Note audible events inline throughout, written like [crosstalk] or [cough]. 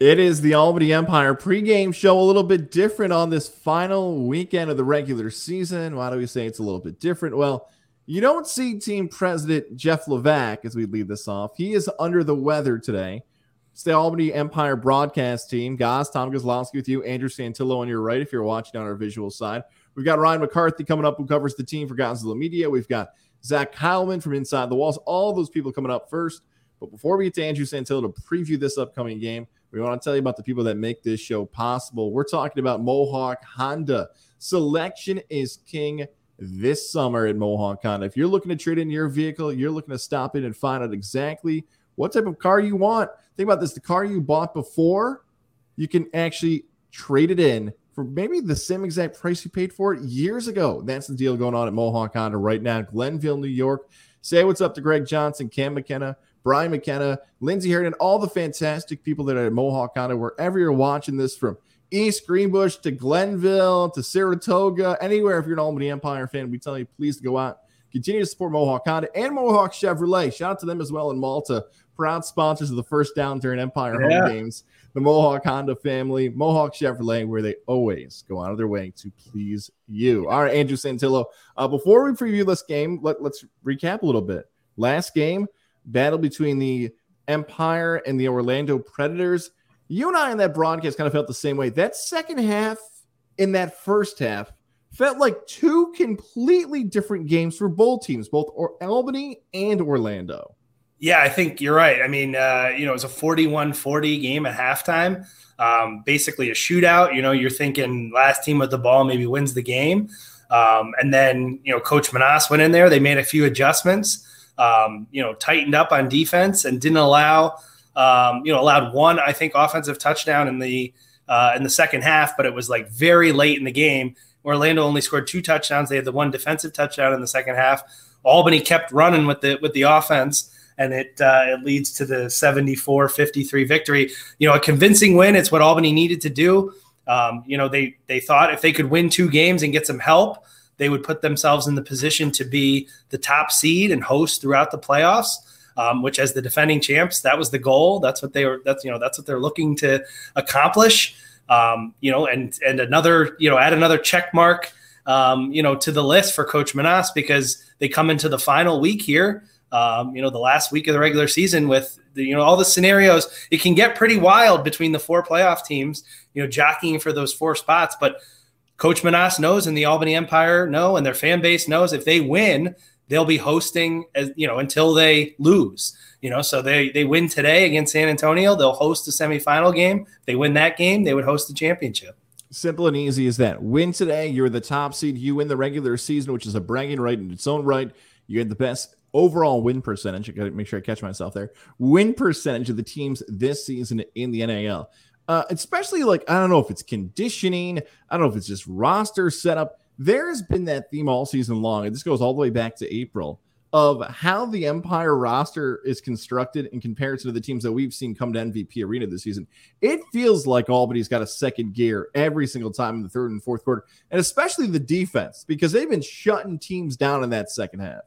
It is the Albany Empire pregame show, a little bit different on this final weekend of the regular season. Why do we say it's a little bit different? Well, you don't see team president Jeff Levac as we lead this off. He is under the weather today. It's the Albany Empire broadcast team. Guys, Tom Gozlowski with you, Andrew Santillo on your right if you're watching on our visual side. We've got Ryan McCarthy coming up who covers the team for Godzilla Media. We've got Zach Heilman from Inside the Walls. All those people coming up first. But before we get to Andrew Santillo to preview this upcoming game, we want to tell you about the people that make this show possible. We're talking about Mohawk Honda. Selection is king this summer at Mohawk Honda. If you're looking to trade in your vehicle, you're looking to stop in and find out exactly what type of car you want. Think about this the car you bought before, you can actually trade it in for maybe the same exact price you paid for it years ago. That's the deal going on at Mohawk Honda right now, Glenville, New York. Say what's up to Greg Johnson, Cam McKenna, Brian McKenna, Lindsey Harrington, all the fantastic people that are at Mohawk Honda, wherever you're watching this from East Greenbush to Glenville to Saratoga, anywhere if you're an Albany Empire fan, we tell you please go out, continue to support Mohawk Honda and Mohawk Chevrolet. Shout out to them as well in Malta, proud sponsors of the first down during Empire yeah. home games. The Mohawk Honda family, Mohawk Chevrolet, where they always go out of their way to please you. All right, Andrew Santillo. Uh, before we preview this game, let, let's recap a little bit. Last game, battle between the Empire and the Orlando Predators. You and I in that broadcast kind of felt the same way. That second half in that first half felt like two completely different games for both teams, both or- Albany and Orlando. Yeah, I think you're right. I mean, uh, you know, it was a 41 40 game at halftime, um, basically a shootout. You know, you're thinking last team with the ball maybe wins the game. Um, and then, you know, Coach Menas went in there, they made a few adjustments um, you know, tightened up on defense and didn't allow, um, you know, allowed one, I think, offensive touchdown in the uh, in the second half, but it was like very late in the game. Orlando only scored two touchdowns. They had the one defensive touchdown in the second half. Albany kept running with the with the offense, and it uh, it leads to the 74-53 victory. You know, a convincing win. It's what Albany needed to do. Um, you know, they they thought if they could win two games and get some help, they would put themselves in the position to be the top seed and host throughout the playoffs. Um, which, as the defending champs, that was the goal. That's what they were. That's you know that's what they're looking to accomplish. Um, you know, and and another you know add another check mark. Um, you know, to the list for Coach Menas because they come into the final week here. Um, you know, the last week of the regular season with the, you know all the scenarios. It can get pretty wild between the four playoff teams. You know, jockeying for those four spots, but Coach Menas knows and the Albany Empire know and their fan base knows if they win, they'll be hosting as you know until they lose. You know, so they they win today against San Antonio, they'll host a semifinal game. If they win that game, they would host the championship. Simple and easy as that. Win today, you're the top seed. You win the regular season, which is a bragging right in its own right. You get the best overall win percentage. I got to make sure I catch myself there. Win percentage of the teams this season in the NAL uh, especially like I don't know if it's conditioning, I don't know if it's just roster setup. There's been that theme all season long, and this goes all the way back to April of how the Empire roster is constructed in comparison to the teams that we've seen come to MVP Arena this season. It feels like Albany's got a second gear every single time in the third and fourth quarter, and especially the defense because they've been shutting teams down in that second half.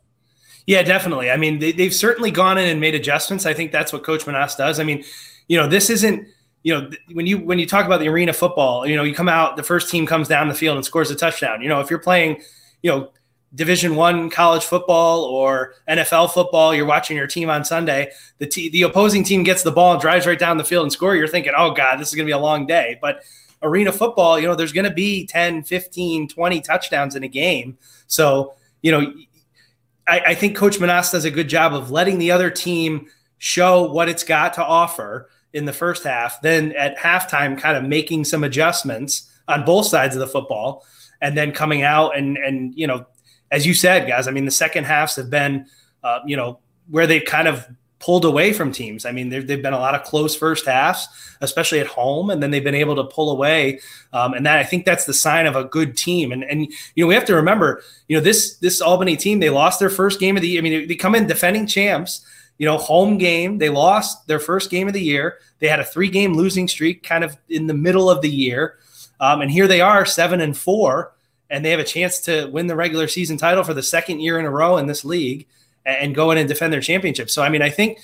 Yeah, definitely. I mean, they, have certainly gone in and made adjustments. I think that's what Coach Menas does. I mean, you know, this isn't you know when you when you talk about the arena football you know you come out the first team comes down the field and scores a touchdown. You know if you're playing you know division one college football or nfl football you're watching your team on sunday the t- the opposing team gets the ball and drives right down the field and score you're thinking oh god this is going to be a long day. But arena football you know there's going to be 10 15 20 touchdowns in a game. So you know I, I think coach menas does a good job of letting the other team show what it's got to offer in the first half, then at halftime, kind of making some adjustments on both sides of the football, and then coming out and and you know, as you said, guys, I mean, the second halves have been, uh, you know, where they've kind of pulled away from teams. I mean, they've been a lot of close first halves, especially at home, and then they've been able to pull away. Um, and that I think that's the sign of a good team. And and you know, we have to remember, you know, this this Albany team, they lost their first game of the. I mean, they come in defending champs you know, home game. They lost their first game of the year. They had a three game losing streak kind of in the middle of the year. Um, and here they are, seven and four, and they have a chance to win the regular season title for the second year in a row in this league and go in and defend their championship. So, I mean, I think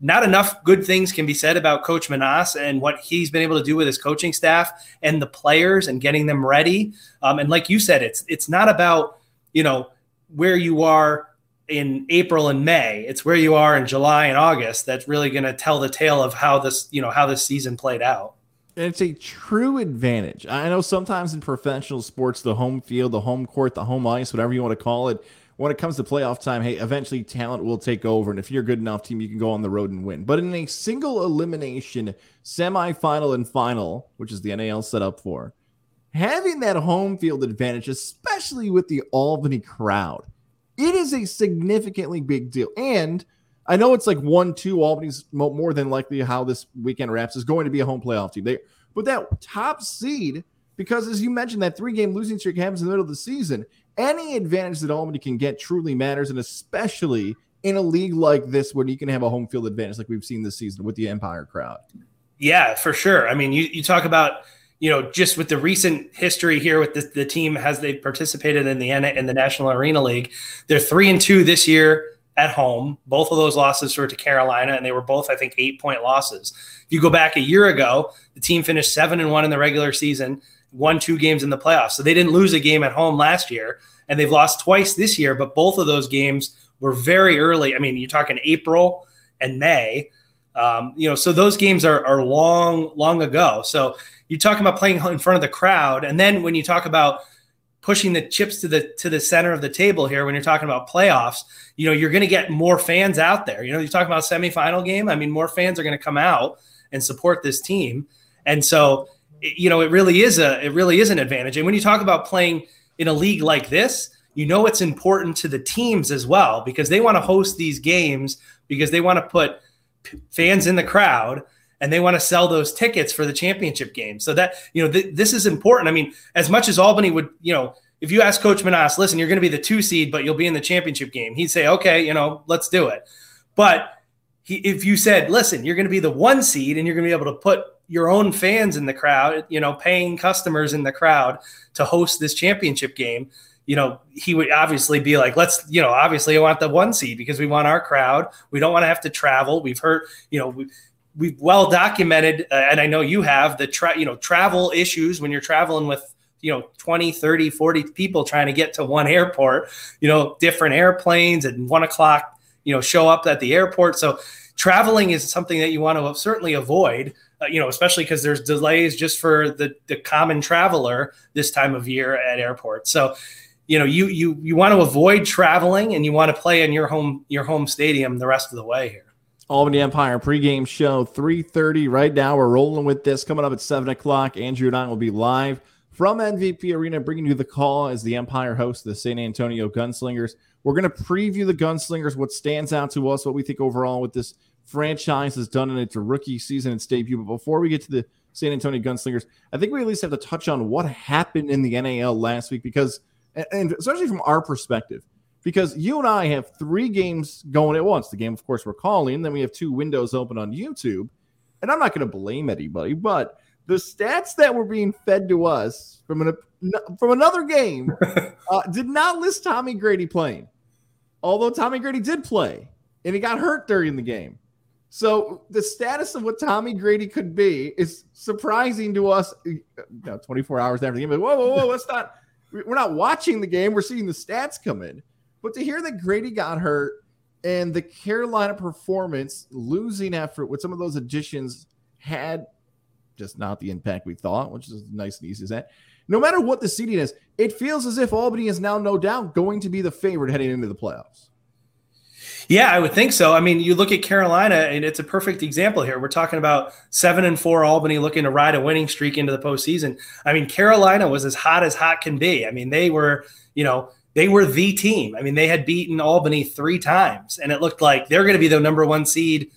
not enough good things can be said about Coach Menas and what he's been able to do with his coaching staff and the players and getting them ready. Um, and like you said, it's it's not about you know where you are in April and May. It's where you are in July and August that's really going to tell the tale of how this you know how this season played out. And it's a true advantage. I know sometimes in professional sports, the home field, the home court, the home ice, whatever you want to call it, when it comes to playoff time, hey, eventually talent will take over. And if you're a good enough team, you can go on the road and win. But in a single elimination semifinal and final, which is the NAL set up for, having that home field advantage, especially with the Albany crowd, it is a significantly big deal. And I know it's like one, two. Albany's more than likely how this weekend wraps is going to be a home playoff team. They, but that top seed, because as you mentioned, that three game losing streak happens in the middle of the season any advantage that Albany can get truly matters, and especially in a league like this when you can have a home field advantage like we've seen this season with the Empire crowd. Yeah, for sure. I mean, you, you talk about you know just with the recent history here with the, the team as they participated in the in the National Arena League, they're three and two this year at home. Both of those losses were to Carolina, and they were both, I think, eight point losses. If you go back a year ago, the team finished seven and one in the regular season, won two games in the playoffs. So they didn't lose a game at home last year and they've lost twice this year, but both of those games were very early. I mean, you're talking April and May. Um, you know, so those games are, are long, long ago. So you're talking about playing in front of the crowd, and then when you talk about pushing the chips to the to the center of the table here, when you're talking about playoffs, you know, you're going to get more fans out there. You know, you're talking about semifinal game. I mean, more fans are going to come out and support this team, and so you know, it really is a it really is an advantage. And when you talk about playing in a league like this, you know it's important to the teams as well because they want to host these games because they want to put fans in the crowd and they want to sell those tickets for the championship game. So that you know th- this is important. I mean, as much as Albany would, you know, if you ask Coach Menas, listen, you're going to be the two seed, but you'll be in the championship game. He'd say, okay, you know, let's do it. But he, if you said, listen, you're going to be the one seed and you're going to be able to put your own fans in the crowd, you know, paying customers in the crowd to host this championship game, you know, he would obviously be like, let's, you know, obviously I want the one seed because we want our crowd. We don't want to have to travel. We've heard, you know, we, we've well documented, uh, and I know you have the, tra- you know, travel issues when you're traveling with, you know 20 30 40 people trying to get to one airport you know different airplanes at one o'clock you know show up at the airport so traveling is something that you want to certainly avoid uh, you know, especially because there's delays just for the the common traveler this time of year at airports. So, you know, you you you want to avoid traveling and you want to play in your home your home stadium the rest of the way here. Albany Empire pregame show 3:30 right now. We're rolling with this coming up at seven o'clock. Andrew and I will be live from MVP Arena, bringing you the call as the Empire host the San Antonio Gunslingers. We're going to preview the Gunslingers, what stands out to us, what we think overall with this franchise has done in its rookie season, its debut. But before we get to the San Antonio Gunslingers, I think we at least have to touch on what happened in the NAL last week because, and especially from our perspective, because you and I have three games going at once. The game, of course, we're calling, then we have two windows open on YouTube. And I'm not going to blame anybody, but the stats that were being fed to us from an from another game [laughs] uh, did not list Tommy Grady playing. Although Tommy Grady did play, and he got hurt during the game. So the status of what Tommy Grady could be is surprising to us. You know, 24 hours after the game, like, whoa, whoa, whoa, let's not. We're not watching the game. We're seeing the stats come in. But to hear that Grady got hurt and the Carolina performance, losing effort with some of those additions, had just not the impact we thought, which is nice and easy as that. No matter what the seeding is, it feels as if Albany is now no doubt going to be the favorite heading into the playoffs. Yeah, I would think so. I mean, you look at Carolina, and it's a perfect example here. We're talking about seven and four Albany looking to ride a winning streak into the postseason. I mean, Carolina was as hot as hot can be. I mean, they were, you know, they were the team. I mean, they had beaten Albany three times, and it looked like they're going to be the number one seed,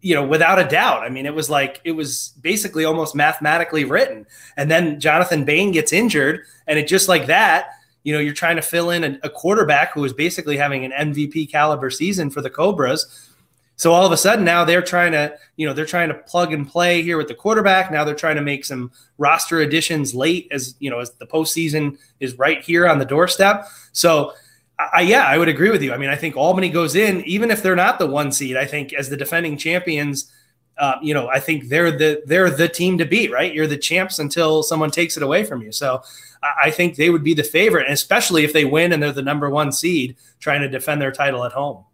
you know, without a doubt. I mean, it was like it was basically almost mathematically written. And then Jonathan Bain gets injured, and it just like that you know, you're trying to fill in a, a quarterback was basically having an MVP caliber season for the Cobras. So all of a sudden now they're trying to, you know, they're trying to plug and play here with the quarterback. Now they're trying to make some roster additions late as, you know, as the postseason is right here on the doorstep. So I, yeah, I would agree with you. I mean, I think Albany goes in, even if they're not the one seed. I think as the defending champions, uh, you know, I think they're the they're the team to beat. Right, you're the champs until someone takes it away from you. So I, I think they would be the favorite, especially if they win and they're the number one seed, trying to defend their title at home.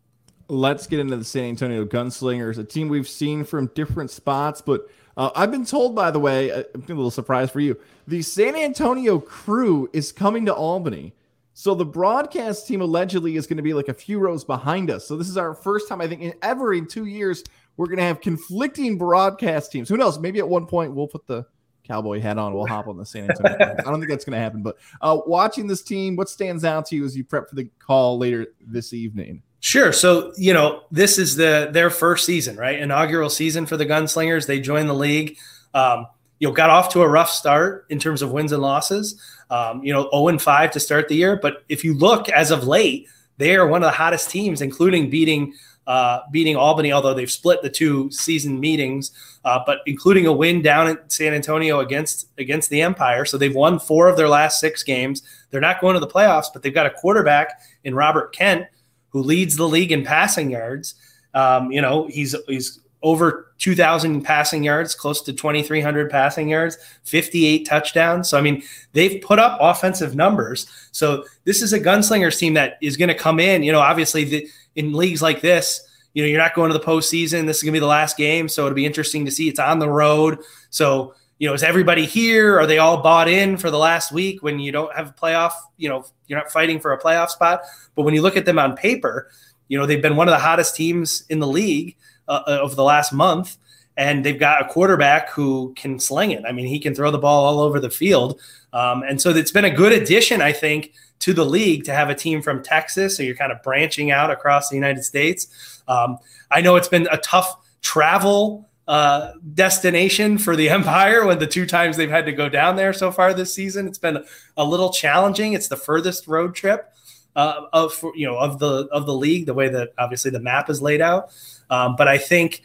Let's get into the San Antonio Gunslingers, a team we've seen from different spots, but uh, I've been told, by the way, uh, a little surprise for you, the San Antonio crew is coming to Albany. So the broadcast team allegedly is going to be like a few rows behind us. So this is our first time, I think, in, ever in two years, we're going to have conflicting broadcast teams. Who knows? Maybe at one point we'll put the cowboy hat on. We'll hop on the San Antonio. I don't think that's going to happen. But uh, watching this team, what stands out to you as you prep for the call later this evening? Sure. So, you know, this is the their first season, right? Inaugural season for the Gunslingers. They joined the league. Um, you know, got off to a rough start in terms of wins and losses. Um, you know, 0 and 5 to start the year. But if you look as of late, they are one of the hottest teams, including beating uh, beating Albany, although they've split the two season meetings, uh, but including a win down in San Antonio against against the Empire. So they've won four of their last six games. They're not going to the playoffs, but they've got a quarterback in Robert Kent who leads the league in passing yards. Um, you know, he's he's over 2,000 passing yards, close to 2,300 passing yards, 58 touchdowns. So, I mean, they've put up offensive numbers. So, this is a gunslingers team that is going to come in. You know, obviously, the, in leagues like this, you know, you're not going to the postseason. This is going to be the last game. So, it'll be interesting to see. It's on the road. So, you know, is everybody here? Are they all bought in for the last week when you don't have a playoff? You know, you're not fighting for a playoff spot. But when you look at them on paper, you know, they've been one of the hottest teams in the league uh, uh, of the last month. And they've got a quarterback who can sling it. I mean, he can throw the ball all over the field. Um, and so it's been a good addition, I think, to the league to have a team from Texas. So you're kind of branching out across the United States. Um, I know it's been a tough travel uh, destination for the [laughs] Empire when the two times they've had to go down there so far this season. It's been a little challenging. It's the furthest road trip uh, of you know of the of the league, the way that obviously the map is laid out. Um, but I think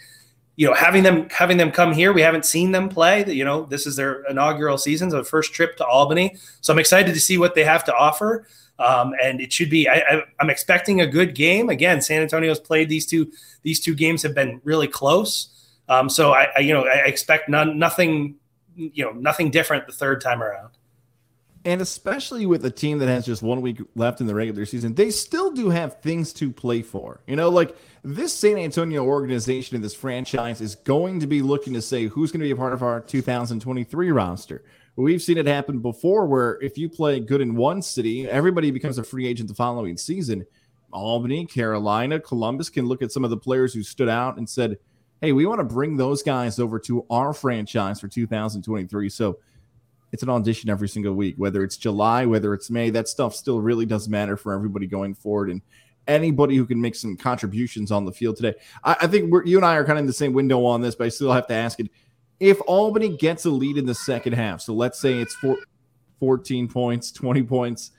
you know having them having them come here, we haven't seen them play. You know, this is their inaugural season, so first trip to Albany. So I'm excited to see what they have to offer. Um, and it should be. I, am expecting a good game. Again, San Antonio's played these two. These two games have been really close. Um, so I, I, you know, I expect none, nothing, you know, nothing different the third time around and especially with a team that has just one week left in the regular season, they still do have things to play for. You know, like this San Antonio organization and this franchise is going to be looking to say who's going to be a part of our 2023 roster. We've seen it happen before where if you play good in one city, everybody becomes a free agent the following season. Albany, Carolina, Columbus can look at some of the players who stood out and said, hey, we want to bring those guys over to our franchise for 2023. So, it's an audition every single week, whether it's July, whether it's May. That stuff still really does matter for everybody going forward. And anybody who can make some contributions on the field today. I, I think you and I are kind of in the same window on this, but I still have to ask it. If Albany gets a lead in the second half, so let's say it's four, 14 points, 20 points,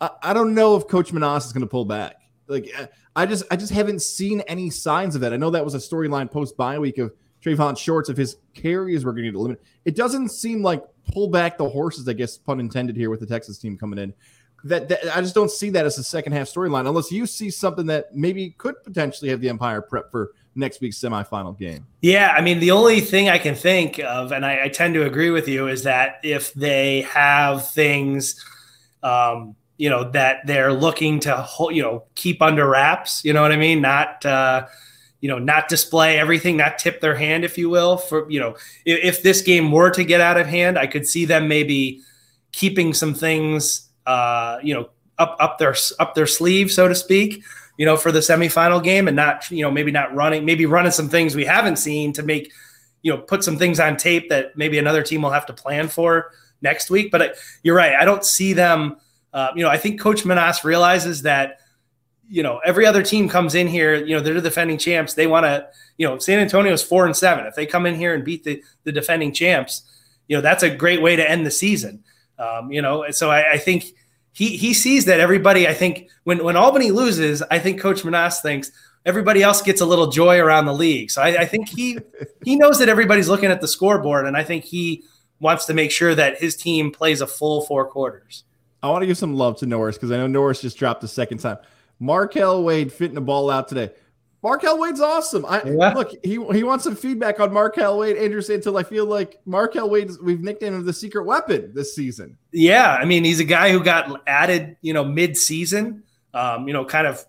I, I don't know if Coach Menas is going to pull back. Like I just I just haven't seen any signs of that. I know that was a storyline post bye week of Trayvon Shorts if his carries were going to get limited. It doesn't seem like pull back the horses, I guess, pun intended here with the Texas team coming in. That, that I just don't see that as a second half storyline unless you see something that maybe could potentially have the Empire prep for next week's semifinal game. Yeah, I mean, the only thing I can think of, and I, I tend to agree with you, is that if they have things, um, you know, that they're looking to, hold, you know, keep under wraps, you know what I mean? Not, uh, you know, not display everything, not tip their hand, if you will. For you know, if, if this game were to get out of hand, I could see them maybe keeping some things, uh, you know, up up their up their sleeve, so to speak. You know, for the semifinal game, and not you know maybe not running, maybe running some things we haven't seen to make you know put some things on tape that maybe another team will have to plan for next week. But I, you're right, I don't see them. Uh, you know, I think Coach Menas realizes that you know, every other team comes in here, you know, they're the defending champs. They want to, you know, San Antonio's four and seven. If they come in here and beat the, the defending champs, you know, that's a great way to end the season. Um, you know, so I, I, think he he sees that everybody, I think when, when Albany loses, I think Coach Menas thinks everybody else gets a little joy around the league. So I, I think he [laughs] he knows that everybody's looking at the scoreboard, and I think he wants to make sure that his team plays a full four quarters. I want to give some love to Norris because I know Norris just dropped the second time. Markel Wade fitting the ball out today. Markel Wade's awesome. I yeah. look, he he wants some feedback on Markel Wade. Andrew Santillo I feel like Markel Wade we've nicknamed him the secret weapon this season. Yeah, I mean, he's a guy who got added, you know, mid-season. Um, you know, kind of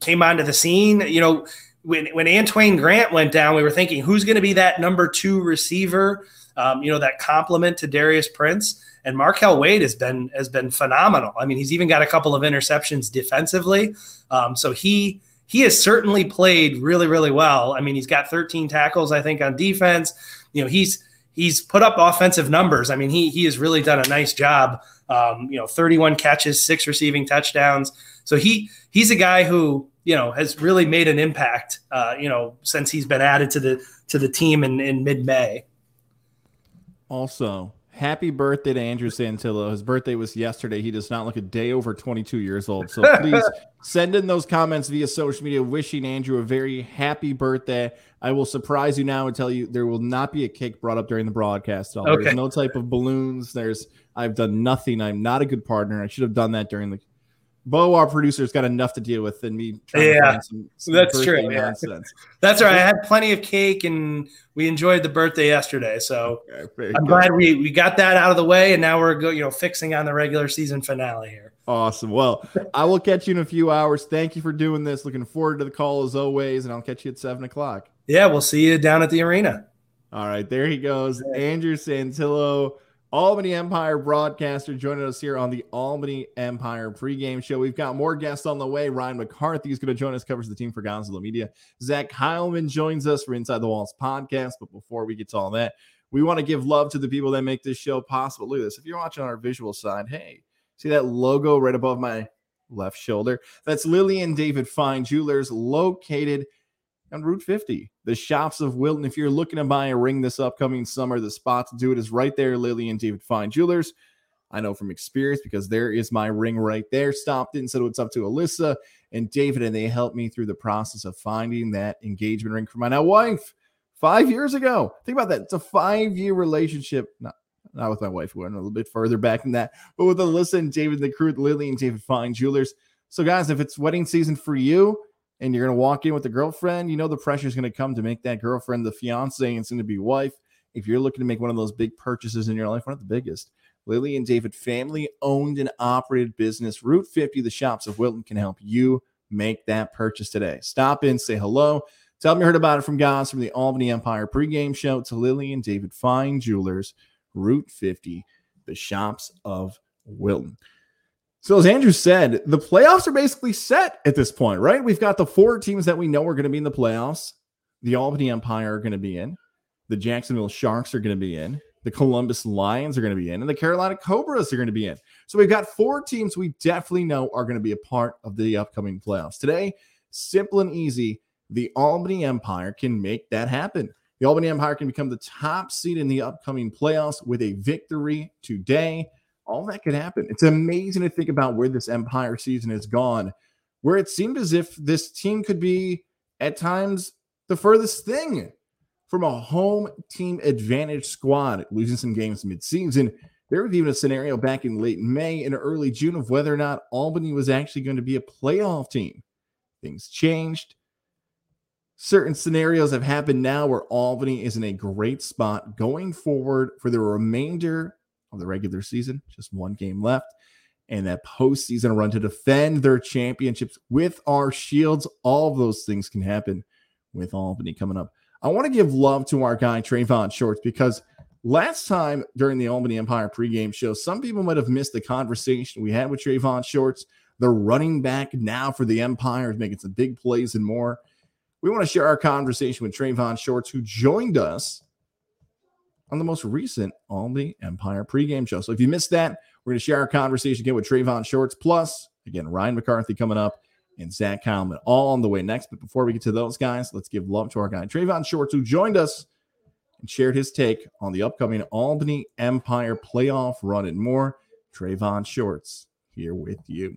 came onto the scene. You know, when when Antwain Grant went down, we were thinking who's going to be that number two receiver. Um, you know, that complement to Darius Prince. And Markel Wade has been has been phenomenal. I mean, he's even got a couple of interceptions defensively. Um, so he he has certainly played really, really well. I mean, he's got 13 tackles, I think, on defense. You know, he's he's put up offensive numbers. I mean, he he has really done a nice job. Um, you know, 31 catches, six receiving touchdowns. So he he's a guy who you know has really made an impact. Uh, you know, since he's been added to the to the team in in mid May. Also, happy birthday to Andrew Santillo. His birthday was yesterday. He does not look a day over 22 years old. So [laughs] please send in those comments via social media wishing Andrew a very happy birthday. I will surprise you now and tell you there will not be a cake brought up during the broadcast. Okay. There's no type of balloons. There's I've done nothing. I'm not a good partner. I should have done that during the Bo, our producer's got enough to deal with than me. yeah, some, some that's true. Yeah. That's right. I had plenty of cake and we enjoyed the birthday yesterday. So okay, I'm good. glad we, we got that out of the way. And now we're go, you know, fixing on the regular season finale here. Awesome. Well, I will catch you in a few hours. Thank you for doing this. Looking forward to the call as always. And I'll catch you at seven o'clock. Yeah. We'll see you down at the arena. All right. There he goes. Andrew Santillo Albany Empire broadcaster joining us here on the Albany Empire pregame show. We've got more guests on the way. Ryan McCarthy is going to join us, covers the team for Gonzalo Media. Zach Heilman joins us for Inside the Walls podcast. But before we get to all that, we want to give love to the people that make this show possible. Look at this. If you're watching on our visual side, hey, see that logo right above my left shoulder? That's Lily and David Fine Jewelers located – on Route 50. The shops of Wilton. If you're looking to buy a ring this upcoming summer, the spot to do it is right there, Lily and David Fine Jewelers. I know from experience because there is my ring right there. Stopped in, said it's up to Alyssa and David, and they helped me through the process of finding that engagement ring for my now wife five years ago. Think about that. It's a five year relationship. Not, not with my wife. We went a little bit further back than that, but with Alyssa and David, the crew, Lily and David Fine Jewelers. So, guys, if it's wedding season for you, and you're going to walk in with a girlfriend, you know the pressure is going to come to make that girlfriend the fiance and soon to be wife. If you're looking to make one of those big purchases in your life, one of the biggest, Lily and David family owned and operated business, Route 50, the shops of Wilton can help you make that purchase today. Stop in, say hello. Tell them you heard about it from guys from the Albany Empire pregame show to Lily and David Fine Jewelers, Route 50, the shops of Wilton. So, as Andrew said, the playoffs are basically set at this point, right? We've got the four teams that we know are going to be in the playoffs. The Albany Empire are going to be in. The Jacksonville Sharks are going to be in. The Columbus Lions are going to be in. And the Carolina Cobras are going to be in. So, we've got four teams we definitely know are going to be a part of the upcoming playoffs. Today, simple and easy, the Albany Empire can make that happen. The Albany Empire can become the top seed in the upcoming playoffs with a victory today all that could happen. It's amazing to think about where this Empire season has gone, where it seemed as if this team could be at times the furthest thing from a home team advantage squad, losing some games midseason. There was even a scenario back in late May and early June of whether or not Albany was actually going to be a playoff team. Things changed. Certain scenarios have happened now where Albany is in a great spot going forward for the remainder of the regular season, just one game left. And that postseason run to defend their championships with our shields. All of those things can happen with Albany coming up. I want to give love to our guy, Trayvon Shorts, because last time during the Albany Empire pregame show, some people might have missed the conversation we had with Trayvon Shorts. The running back now for the Empire is making some big plays and more. We want to share our conversation with Trayvon Shorts, who joined us on the most recent Albany Empire pregame show. So if you missed that, we're going to share our conversation again with Trayvon Shorts. Plus, again, Ryan McCarthy coming up and Zach Heilman all on the way next. But before we get to those guys, let's give love to our guy, Trayvon Shorts, who joined us and shared his take on the upcoming Albany Empire playoff run and more. Trayvon Shorts here with you.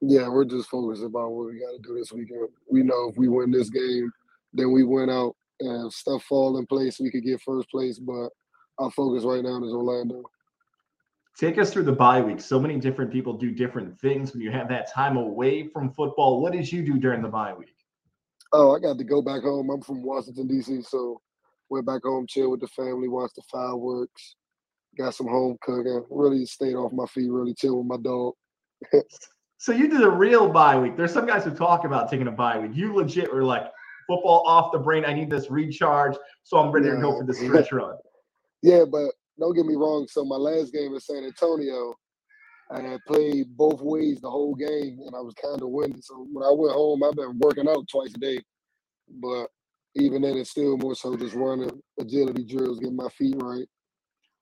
Yeah, we're just focused about what we got to do this weekend. We know if we win this game, then we went out and stuff fall in place, we could get first place. But our focus right now is Orlando. Take us through the bye week. So many different people do different things when you have that time away from football. What did you do during the bye week? Oh, I got to go back home. I'm from Washington D.C., so went back home, chill with the family, watched the fireworks, got some home cooking. Really stayed off my feet. Really chill with my dog. [laughs] so you did a real bye week. There's some guys who talk about taking a bye week. You legit were like, football off the brain. I need this recharge, so I'm ready yeah. to go for the stretch run. Yeah, but don't get me wrong. So my last game in San Antonio, I had played both ways the whole game, and I was kind of winded. So when I went home, I've been working out twice a day, but even then, it's still more so just running agility drills, getting my feet right.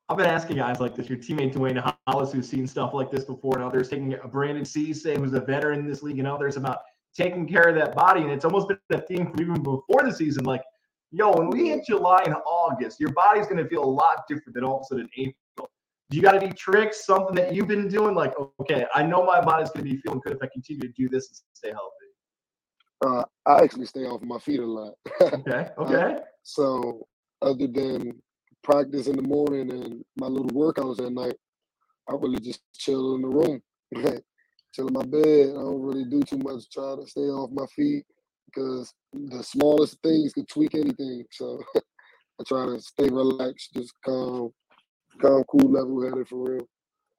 I've been asking guys like this, your teammate Dwayne Hollis, who's seen stuff like this before, and others taking a Brandon Cisse, who's a veteran in this league, and others about taking care of that body. And it's almost been a theme from even before the season. Like, yo, when we hit July and August, your body's going to feel a lot different than all of a sudden April. Do you got any tricks, something that you've been doing? Like, okay, I know my body's going to be feeling good if I continue to do this and stay healthy. Uh, I actually stay off my feet a lot. okay. [laughs] Okay. Uh, so other than practice in the morning and my little workouts at night, I really just chill in the room. [laughs] chill in my bed. I don't really do too much. Try to stay off my feet because the smallest things could tweak anything. So [laughs] I try to stay relaxed, just calm, calm, cool, level headed for real.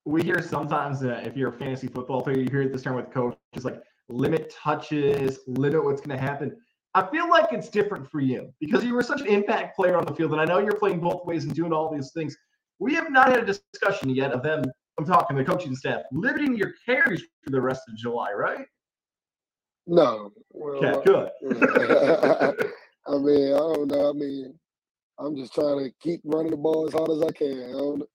We hear sometimes that if you're a fantasy football player, you hear this term with coaches like limit touches, limit what's going to happen. I feel like it's different for you because you were such an impact player on the field, and I know you're playing both ways and doing all these things. We have not had a discussion yet of them I'm talking the coaching staff, limiting your carries for the rest of July, right? No. Well, okay, good. [laughs] I mean, I don't know. I mean, I'm just trying to keep running the ball as hard as I can. I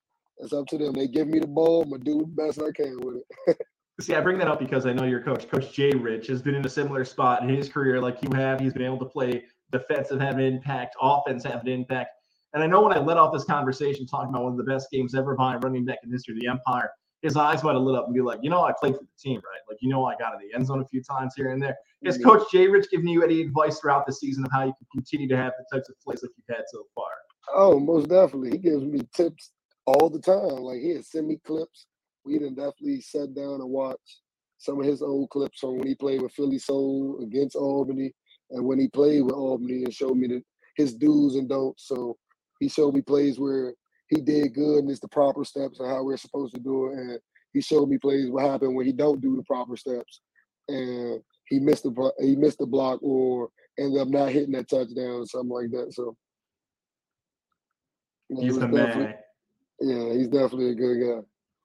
it's up to them. They give me the ball, I'm gonna do the best I can with it. [laughs] See, I bring that up because I know your coach, Coach Jay Rich, has been in a similar spot in his career like you have. He's been able to play defensive, have an impact, offense, have an impact. And I know when I let off this conversation talking about one of the best games ever by a running back in history of the Empire, his eyes might have lit up and be like, you know, I played for the team, right? Like, you know, I got in the end zone a few times here and there. Is mm-hmm. Coach Jay Rich giving you any advice throughout the season of how you can continue to have the types of plays like you've had so far? Oh, most definitely. He gives me tips all the time. Like, he send me clips. We done definitely sat down and watched some of his old clips from when he played with Philly Soul against Albany and when he played with Albany and showed me the, his do's and don'ts. So he showed me plays where he did good and it's the proper steps and how we're supposed to do it. And he showed me plays what happened when he don't do the proper steps and he missed the he missed the block or ended up not hitting that touchdown or something like that. So he's the man. Yeah, he's definitely a good guy.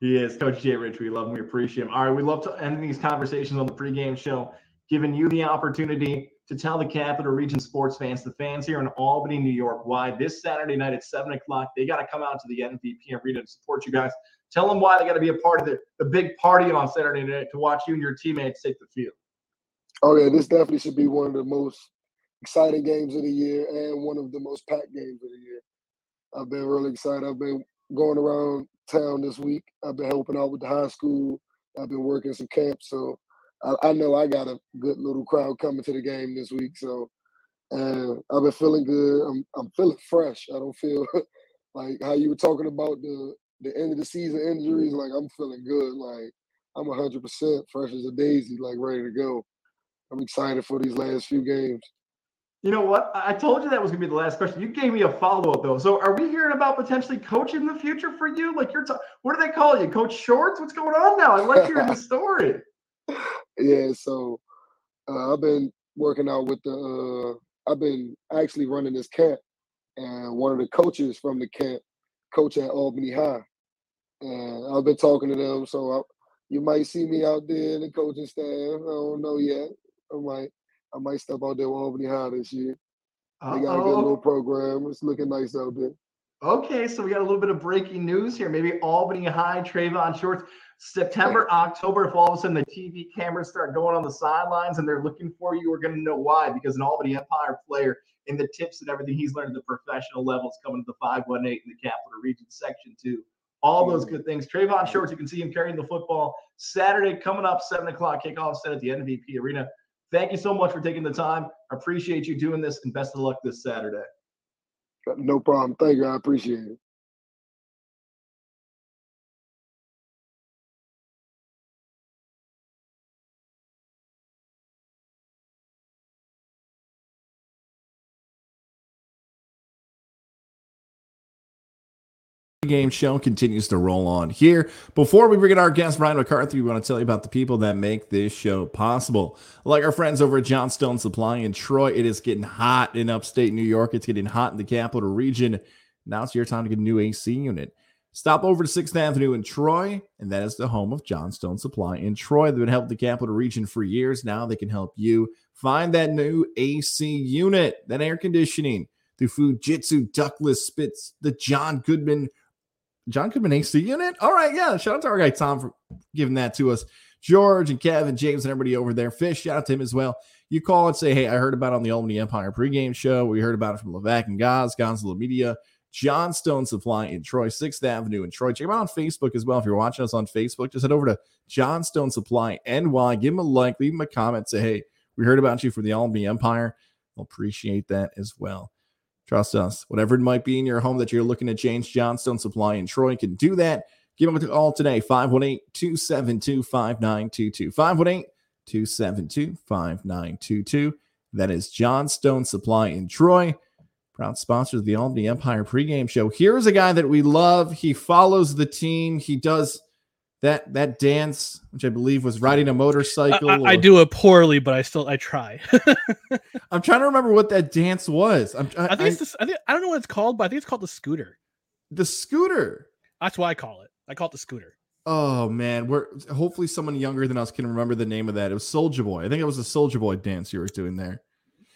He is. Coach Jay Rich, we love him. We appreciate him. All right, we love to end these conversations on the pregame show, giving you the opportunity to tell the Capital Region sports fans, the fans here in Albany, New York, why this Saturday night at 7 o'clock, they got to come out to the MVP Arena to support you guys. Tell them why they got to be a part of the, the big party on Saturday night to watch you and your teammates take the field. Oh, yeah, this definitely should be one of the most exciting games of the year and one of the most packed games of the year. I've been really excited. I've been going around town this week. I've been helping out with the high school. I've been working some camps. So I, I, know I got a good little crowd coming to the game this week. So, I've been feeling good. I'm I'm feeling fresh. I don't feel [laughs] like how you were talking about the the end of the season injuries. Like I'm feeling good. Like I'm 100 percent fresh as a daisy. Like ready to go. I'm excited for these last few games. You know what? I told you that was going to be the last question. You gave me a follow up though. So, are we hearing about potentially coaching in the future for you? Like you're, t- what do they call you, Coach Shorts? What's going on now? I like hearing the story [laughs] yeah, so uh, I've been working out with the. Uh, I've been actually running this camp, and one of the coaches from the camp, coach at Albany High, and I've been talking to them. So I, you might see me out there in the coaching staff. I don't know yet. I might, I might step out there with Albany High this year. They got oh, a good little program. It's looking nice out there. Okay, so we got a little bit of breaking news here. Maybe Albany High, Trayvon Shorts. September, October, if all of a sudden the TV cameras start going on the sidelines and they're looking for you, we're going to know why. Because an Albany Empire player in the tips and everything he's learned at the professional level is coming to the 518 in the Capital Region Section 2. all those mm. good things. Trayvon Shorts, you can see him carrying the football Saturday coming up, seven o'clock kickoff set at the MVP Arena. Thank you so much for taking the time. I appreciate you doing this, and best of luck this Saturday. No problem. Thank you. I appreciate it. Game show continues to roll on here. Before we bring in our guest, Brian McCarthy, we want to tell you about the people that make this show possible. Like our friends over at Johnstone Supply in Troy, it is getting hot in upstate New York. It's getting hot in the capital region. Now it's your time to get a new AC unit. Stop over to 6th Avenue in Troy, and that is the home of Johnstone Supply in Troy. They've been helping the capital region for years. Now they can help you find that new AC unit, that air conditioning through Fujitsu, Ductless Splits, the John Goodman John Goodman AC unit. All right, yeah. Shout out to our guy Tom for giving that to us. George and Kevin, James, and everybody over there. Fish, shout out to him as well. You call and say, hey, I heard about it on the Albany Empire pregame show. We heard about it from Levac and Gaz, Gonzalo Media, Johnstone Supply in Troy, 6th Avenue in Troy. Check them out on Facebook as well. If you're watching us on Facebook, just head over to Johnstone Supply NY. Give them a like, leave them a comment, say, hey, we heard about you from the Albany Empire. We'll appreciate that as well. Trust us. Whatever it might be in your home that you're looking to change, Johnstone Supply in Troy can do that. Give them a call today, 518 272 5922. 518 272 5922. That is Johnstone Supply in Troy. Proud sponsor of the Albany Empire pregame show. Here's a guy that we love. He follows the team. He does that that dance, which I believe was riding a motorcycle. I, I, I do it poorly, but I still I try. [laughs] I'm trying to remember what that dance was. I'm, I, I think it's this, I think I don't know what it's called, but I think it's called the scooter. The scooter. That's what I call it. I call it the scooter. Oh man, we're hopefully someone younger than us can remember the name of that. It was Soldier Boy. I think it was a Soldier Boy dance you were doing there.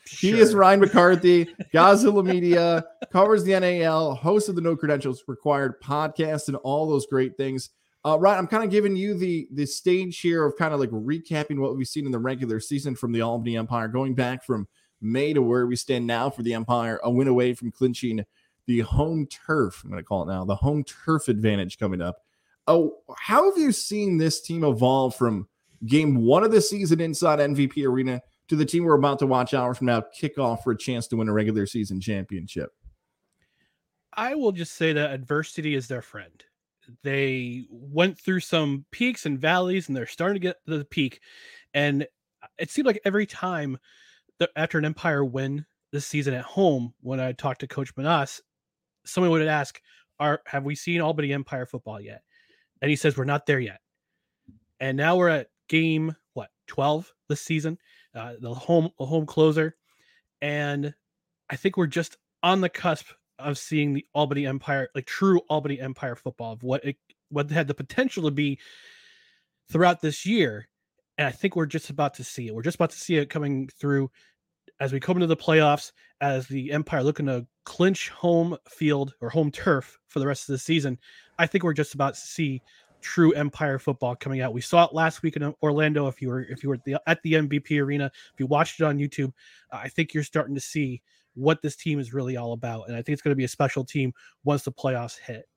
Sure. He is Ryan McCarthy, [laughs] Godzilla Media, covers the NAL, host of the No Credentials Required podcast, and all those great things. Uh, right, I'm kind of giving you the the stage here of kind of like recapping what we've seen in the regular season from the Albany Empire, going back from May to where we stand now for the Empire, a win away from clinching the home turf. I'm going to call it now the home turf advantage coming up. Oh, how have you seen this team evolve from game one of the season inside MVP Arena to the team we're about to watch hours from now kick off for a chance to win a regular season championship? I will just say that adversity is their friend they went through some peaks and valleys and they're starting to get to the peak and it seemed like every time that after an empire win this season at home when i talked to coach menas someone would ask are have we seen albany empire football yet? And he says we're not there yet. And now we're at game what 12 this season uh, the home the home closer and i think we're just on the cusp of seeing the Albany Empire, like true Albany Empire football, of what it what had the potential to be throughout this year. And I think we're just about to see it. We're just about to see it coming through as we come into the playoffs, as the Empire looking to clinch home field or home turf for the rest of the season. I think we're just about to see true Empire football coming out. We saw it last week in Orlando. If you were if you were at the, at the MVP arena, if you watched it on YouTube, I think you're starting to see what this team is really all about. And I think it's going to be a special team once the playoffs hit.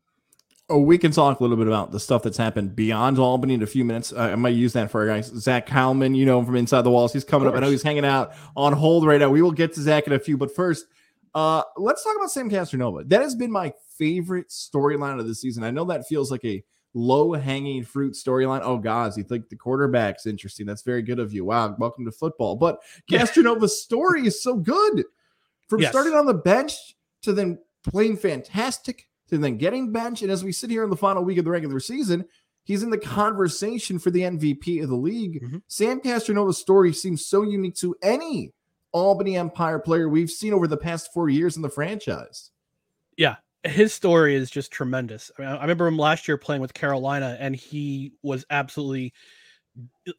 Oh, we can talk a little bit about the stuff that's happened beyond Albany in a few minutes. Uh, I might use that for our guys. Zach Kalman, you know, from inside the walls, he's coming up. I know he's hanging out on hold right now. We will get to Zach in a few, but first, uh, let's talk about Sam Castronova. That has been my favorite storyline of the season. I know that feels like a low hanging fruit storyline. Oh, guys, you think the quarterback's interesting? That's very good of you. Wow, welcome to football. But [laughs] Castronova's story is so good. From yes. starting on the bench to then playing fantastic to then getting benched. And as we sit here in the final week of the regular season, he's in the conversation for the MVP of the league. Mm-hmm. Sam Castronova's story seems so unique to any Albany Empire player we've seen over the past four years in the franchise. Yeah, his story is just tremendous. I, mean, I remember him last year playing with Carolina, and he was absolutely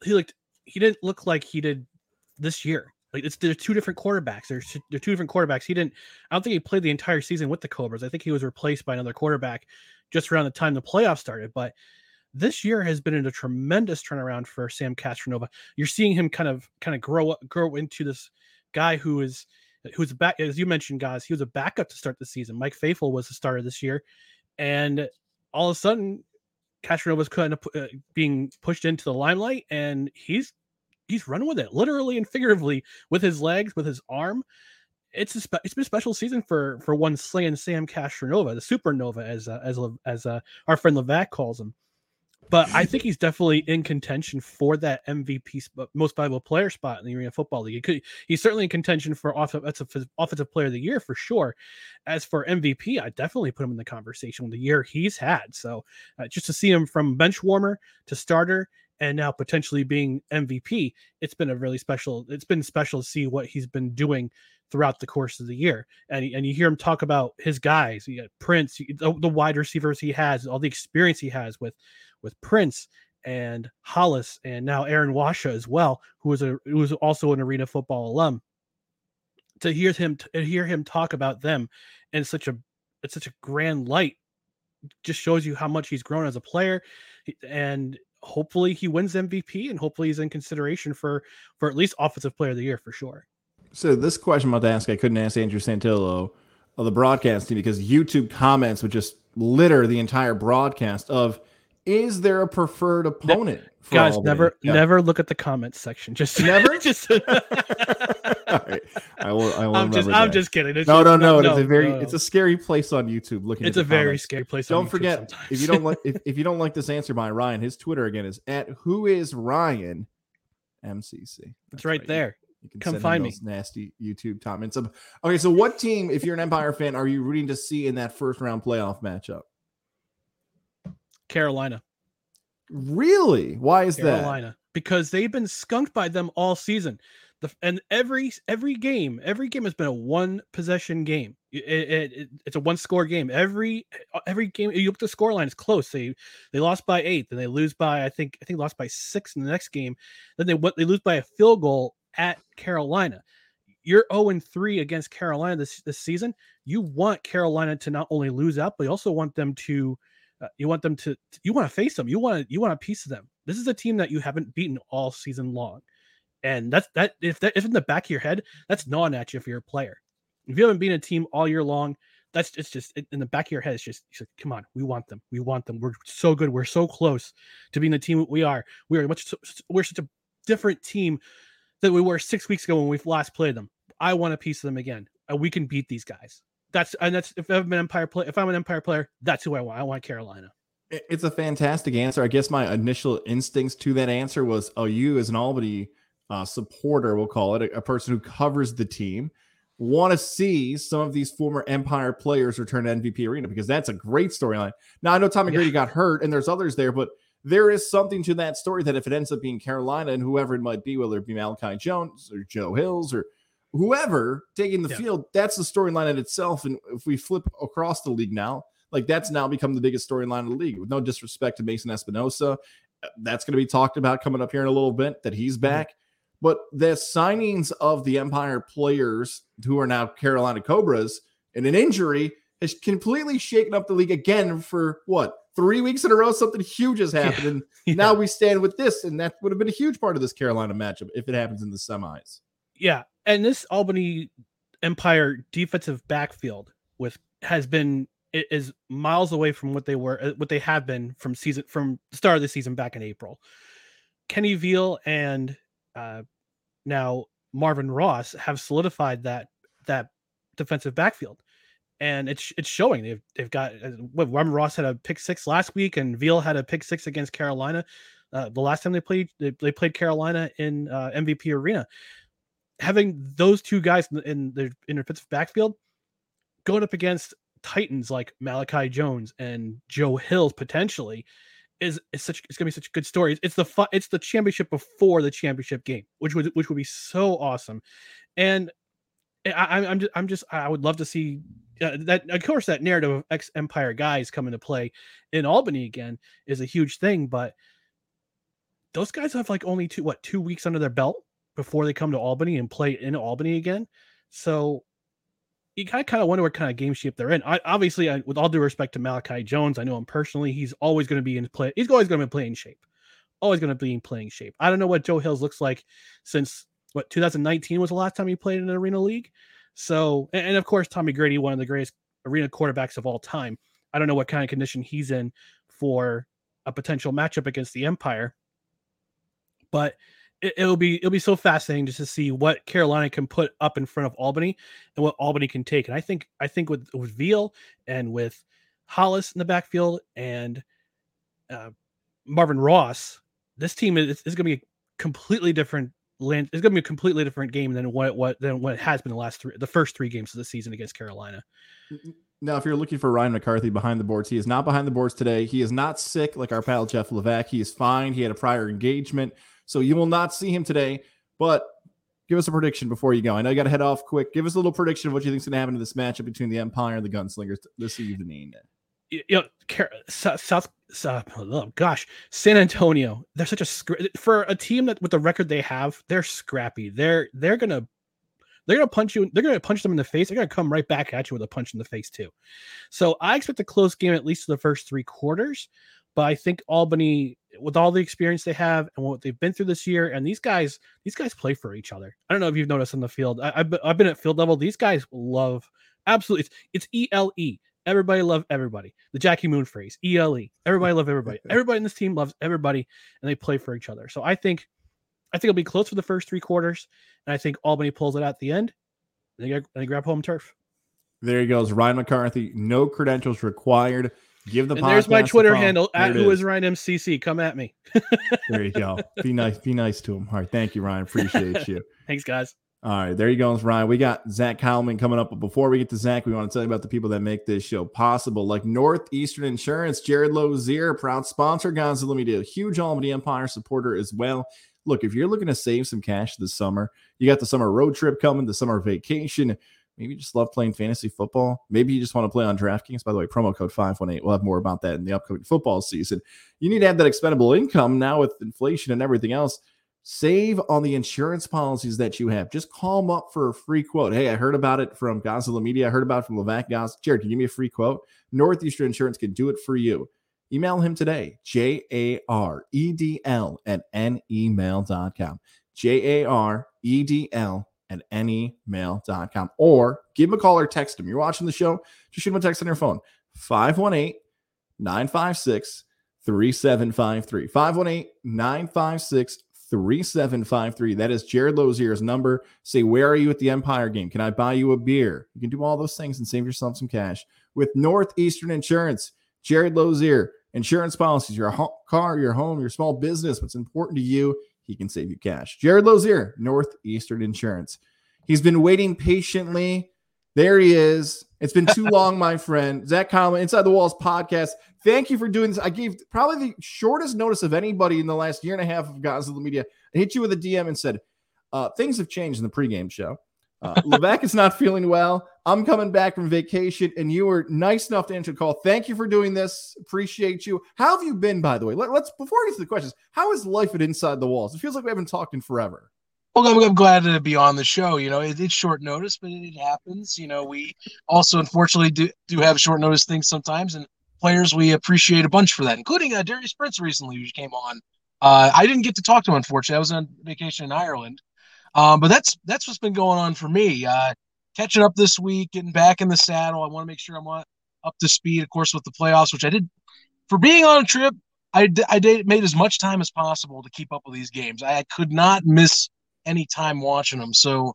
he looked he didn't look like he did this year. Like it's there's two different quarterbacks. There's there two different quarterbacks. He didn't. I don't think he played the entire season with the Cobras. I think he was replaced by another quarterback just around the time the playoffs started. But this year has been in a tremendous turnaround for Sam Castronova. You're seeing him kind of kind of grow up, grow into this guy who is who's back as you mentioned, guys. He was a backup to start the season. Mike Faithful was the starter this year, and all of a sudden, Castronova's kind of uh, being pushed into the limelight, and he's he's running with it, literally and figuratively, with his legs, with his arm. It's a spe- it's been a special season for for one slaying Sam Castronova, the supernova, as uh, as as uh, our friend Levac calls him but I think he's definitely in contention for that MVP sp- most valuable player spot in the Arena Football League. Could, he's certainly in contention for offensive offensive player of the year for sure. As for MVP, I definitely put him in the conversation with the year he's had. So uh, just to see him from bench warmer to starter and now potentially being MVP, it's been a really special. It's been special to see what he's been doing throughout the course of the year. And, and you hear him talk about his guys, Prince, the, the wide receivers he has, all the experience he has with with Prince and Hollis and now Aaron Washa as well, who was a who was also an arena football alum. To hear him to hear him talk about them in such a it's such a grand light just shows you how much he's grown as a player and hopefully he wins MVP and hopefully he's in consideration for for at least offensive player of the year for sure. So this question I'm about to ask, I couldn't ask Andrew Santillo of the broadcast team because YouTube comments would just litter the entire broadcast of is there a preferred opponent? Guys, Albany? never yeah. never look at the comments section. Just never. [laughs] just. [laughs] Right. I will. I will I'm just. I'm just kidding. It's no, just, no, no, no. It's a very. No. It's a scary place on YouTube. Looking. It's a very comments. scary place. Don't forget if you don't [laughs] like if, if you don't like this answer by Ryan, his Twitter again is at who is Ryan, MCC. That's it's right, right there. You can come find me. Nasty YouTube comments. Um, okay, so what team, if you're an Empire fan, are you rooting to see in that first round playoff matchup? Carolina. Really? Why is Carolina. that? Carolina. Because they've been skunked by them all season. The, and every every game, every game has been a one possession game. It, it, it, it's a one score game. Every every game, you look at the score line, it's close. They they lost by eight, then they lose by I think I think lost by six in the next game. Then they what they lose by a field goal at Carolina. You're 0 3 against Carolina this, this season. You want Carolina to not only lose out, but you also want them to uh, you want them to you want to face them. You want you want a piece of them. This is a team that you haven't beaten all season long, and that's that. If that if in the back of your head, that's gnawing at you if you're a player. If you haven't been a team all year long, that's it's just in the back of your head. It's just, just come on, we want them. We want them. We're so good. We're so close to being the team we are. We are much. We're such a different team that we were six weeks ago when we last played them. I want a piece of them again. We can beat these guys that's and that's if I'm an Empire player, if I'm an Empire player, that's who I want. I want Carolina. It's a fantastic answer. I guess my initial instincts to that answer was, oh, you as an Albany uh, supporter, we'll call it a, a person who covers the team, want to see some of these former Empire players return to MVP Arena because that's a great storyline. Now I know Tommy Grady got hurt, and there's others there, but there is something to that story that if it ends up being Carolina and whoever it might be, whether it be Malachi Jones or Joe Hills or whoever taking the yeah. field, that's the storyline in itself. And if we flip across the league now, like that's now become the biggest storyline of the league. With no disrespect to Mason Espinosa, uh, that's going to be talked about coming up here in a little bit that he's mm-hmm. back. Mm-hmm. But the signings of the Empire players who are now Carolina Cobras and an injury has completely shaken up the league again for what three weeks in a row. Something huge has happened, and [laughs] yeah. now we stand with this, and that would have been a huge part of this Carolina matchup if it happens in the semis. Yeah, and this Albany Empire defensive backfield with has been is miles away from what they were uh, what they have been from season from the start of the season back in April. Kenny Veal and uh, now Marvin Ross have solidified that that defensive backfield, and it's it's showing. They've they've got uh, what Marvin Ross had a pick six last week, and Veal had a pick six against Carolina. Uh, the last time they played they, they played Carolina in uh, MVP Arena having those two guys in, their in their defensive backfield going up against Titans like Malachi Jones and Joe Hills potentially is is such it's gonna be such good story. It's the it's the championship before the championship game, which would which would be so awesome. And I, am I'm just, I'm just I would love to see uh, that. Of course, that narrative of ex Empire guys coming to play in Albany again is a huge thing, but those guys have like only two what two weeks under their belt before they come to Albany and play in Albany again. So you kind of kind of wonder what kind of game shape they're in. I, obviously, I, with all due respect to Malachi Jones, I know him personally. He's always going to be in play. He's always going to be playing shape. Always going to be in playing shape. I don't know what Joe Hills looks like since what 2019 was the last time he played in an arena league. So, and, and of course, Tommy Grady, one of the greatest arena quarterbacks of all time. I don't know what kind of condition he's in for a potential matchup against the Empire. But it, will be it'll be so fascinating just to see what Carolina can put up in front of Albany and what Albany can take. And I think I think with with Veal and with Hollis in the backfield and uh, Marvin Ross, this team is, is going to be a completely different land. It's going to be a completely different game than what what than what it has been the last three, the first three games of the season against Carolina. Now, if you're looking for Ryan McCarthy behind the boards, he is not behind the boards today. He is not sick like our pal Jeff Levac. He is fine. He had a prior engagement, so you will not see him today. But give us a prediction before you go. I know you got to head off quick. Give us a little prediction of what you think is going to happen in this matchup between the Empire and the Gunslingers this evening you know, South, South, oh gosh, San Antonio. They're such a for a team that with the record they have, they're scrappy. They're they're gonna they're gonna punch you. They're gonna punch them in the face. They're gonna come right back at you with a punch in the face too. So I expect a close game at least for the first three quarters. But I think Albany, with all the experience they have and what they've been through this year, and these guys, these guys play for each other. I don't know if you've noticed on the field. I, have I've been at field level. These guys love absolutely. It's, it's E L E. Everybody love everybody. The Jackie Moon phrase, ELE. Everybody love everybody. [laughs] Everybody in this team loves everybody, and they play for each other. So I think, I think it'll be close for the first three quarters, and I think Albany pulls it out at the end. They, get, they grab home turf. There he goes, Ryan McCarthy. No credentials required. Give the and there's my Twitter handle at who is Ryan MCC. Come at me. [laughs] there you go. Be nice. Be nice to him. All right. Thank you, Ryan. Appreciate [laughs] you. Thanks, guys. All right, there you go, Ryan. We got Zach Heilman coming up. But before we get to Zach, we want to tell you about the people that make this show possible, like Northeastern Insurance, Jared Lozier, proud sponsor, Gonzalo Media, huge Albany Empire supporter as well. Look, if you're looking to save some cash this summer, you got the summer road trip coming, the summer vacation. Maybe you just love playing fantasy football. Maybe you just want to play on DraftKings. By the way, promo code 518. We'll have more about that in the upcoming football season. You need to have that expendable income now with inflation and everything else. Save on the insurance policies that you have. Just call them up for a free quote. Hey, I heard about it from Gonzalo Media. I heard about it from Levac Gaz. Jared, can you give me a free quote? Northeastern Insurance can do it for you. Email him today, J A R E D L at nemail.com. J A R E D L at nemail.com. Or give him a call or text him. You're watching the show, just shoot him a text on your phone 518 956 3753. 518 956 3753. That is Jared Lozier's number. Say, where are you at the Empire game? Can I buy you a beer? You can do all those things and save yourself some cash with Northeastern Insurance. Jared Lozier, insurance policies, your car, your home, your small business, what's important to you, he can save you cash. Jared Lozier, Northeastern Insurance. He's been waiting patiently. There he is. It's been too [laughs] long, my friend. Zach Conlon, Inside the Walls podcast. Thank you for doing this. I gave probably the shortest notice of anybody in the last year and a half of Gonzalo Media. I hit you with a DM and said, uh, things have changed in the pregame show. Uh, Levac is not feeling well. I'm coming back from vacation, and you were nice enough to answer the call. Thank you for doing this. Appreciate you. How have you been, by the way? Let, us before we get to the questions. How is life at Inside the Walls? It feels like we haven't talked in forever. Well, I'm, I'm glad to be on the show. You know, it, it's short notice, but it, it happens. You know, we also unfortunately do do have short notice things sometimes, and players we appreciate a bunch for that, including uh, Darius Prince recently, who came on. Uh, I didn't get to talk to him, unfortunately. I was on vacation in Ireland, um, but that's that's what's been going on for me. Uh, catching up this week, getting back in the saddle. I want to make sure I'm up to speed, of course, with the playoffs, which I did for being on a trip. I, I did, made as much time as possible to keep up with these games. I, I could not miss any time watching them. So,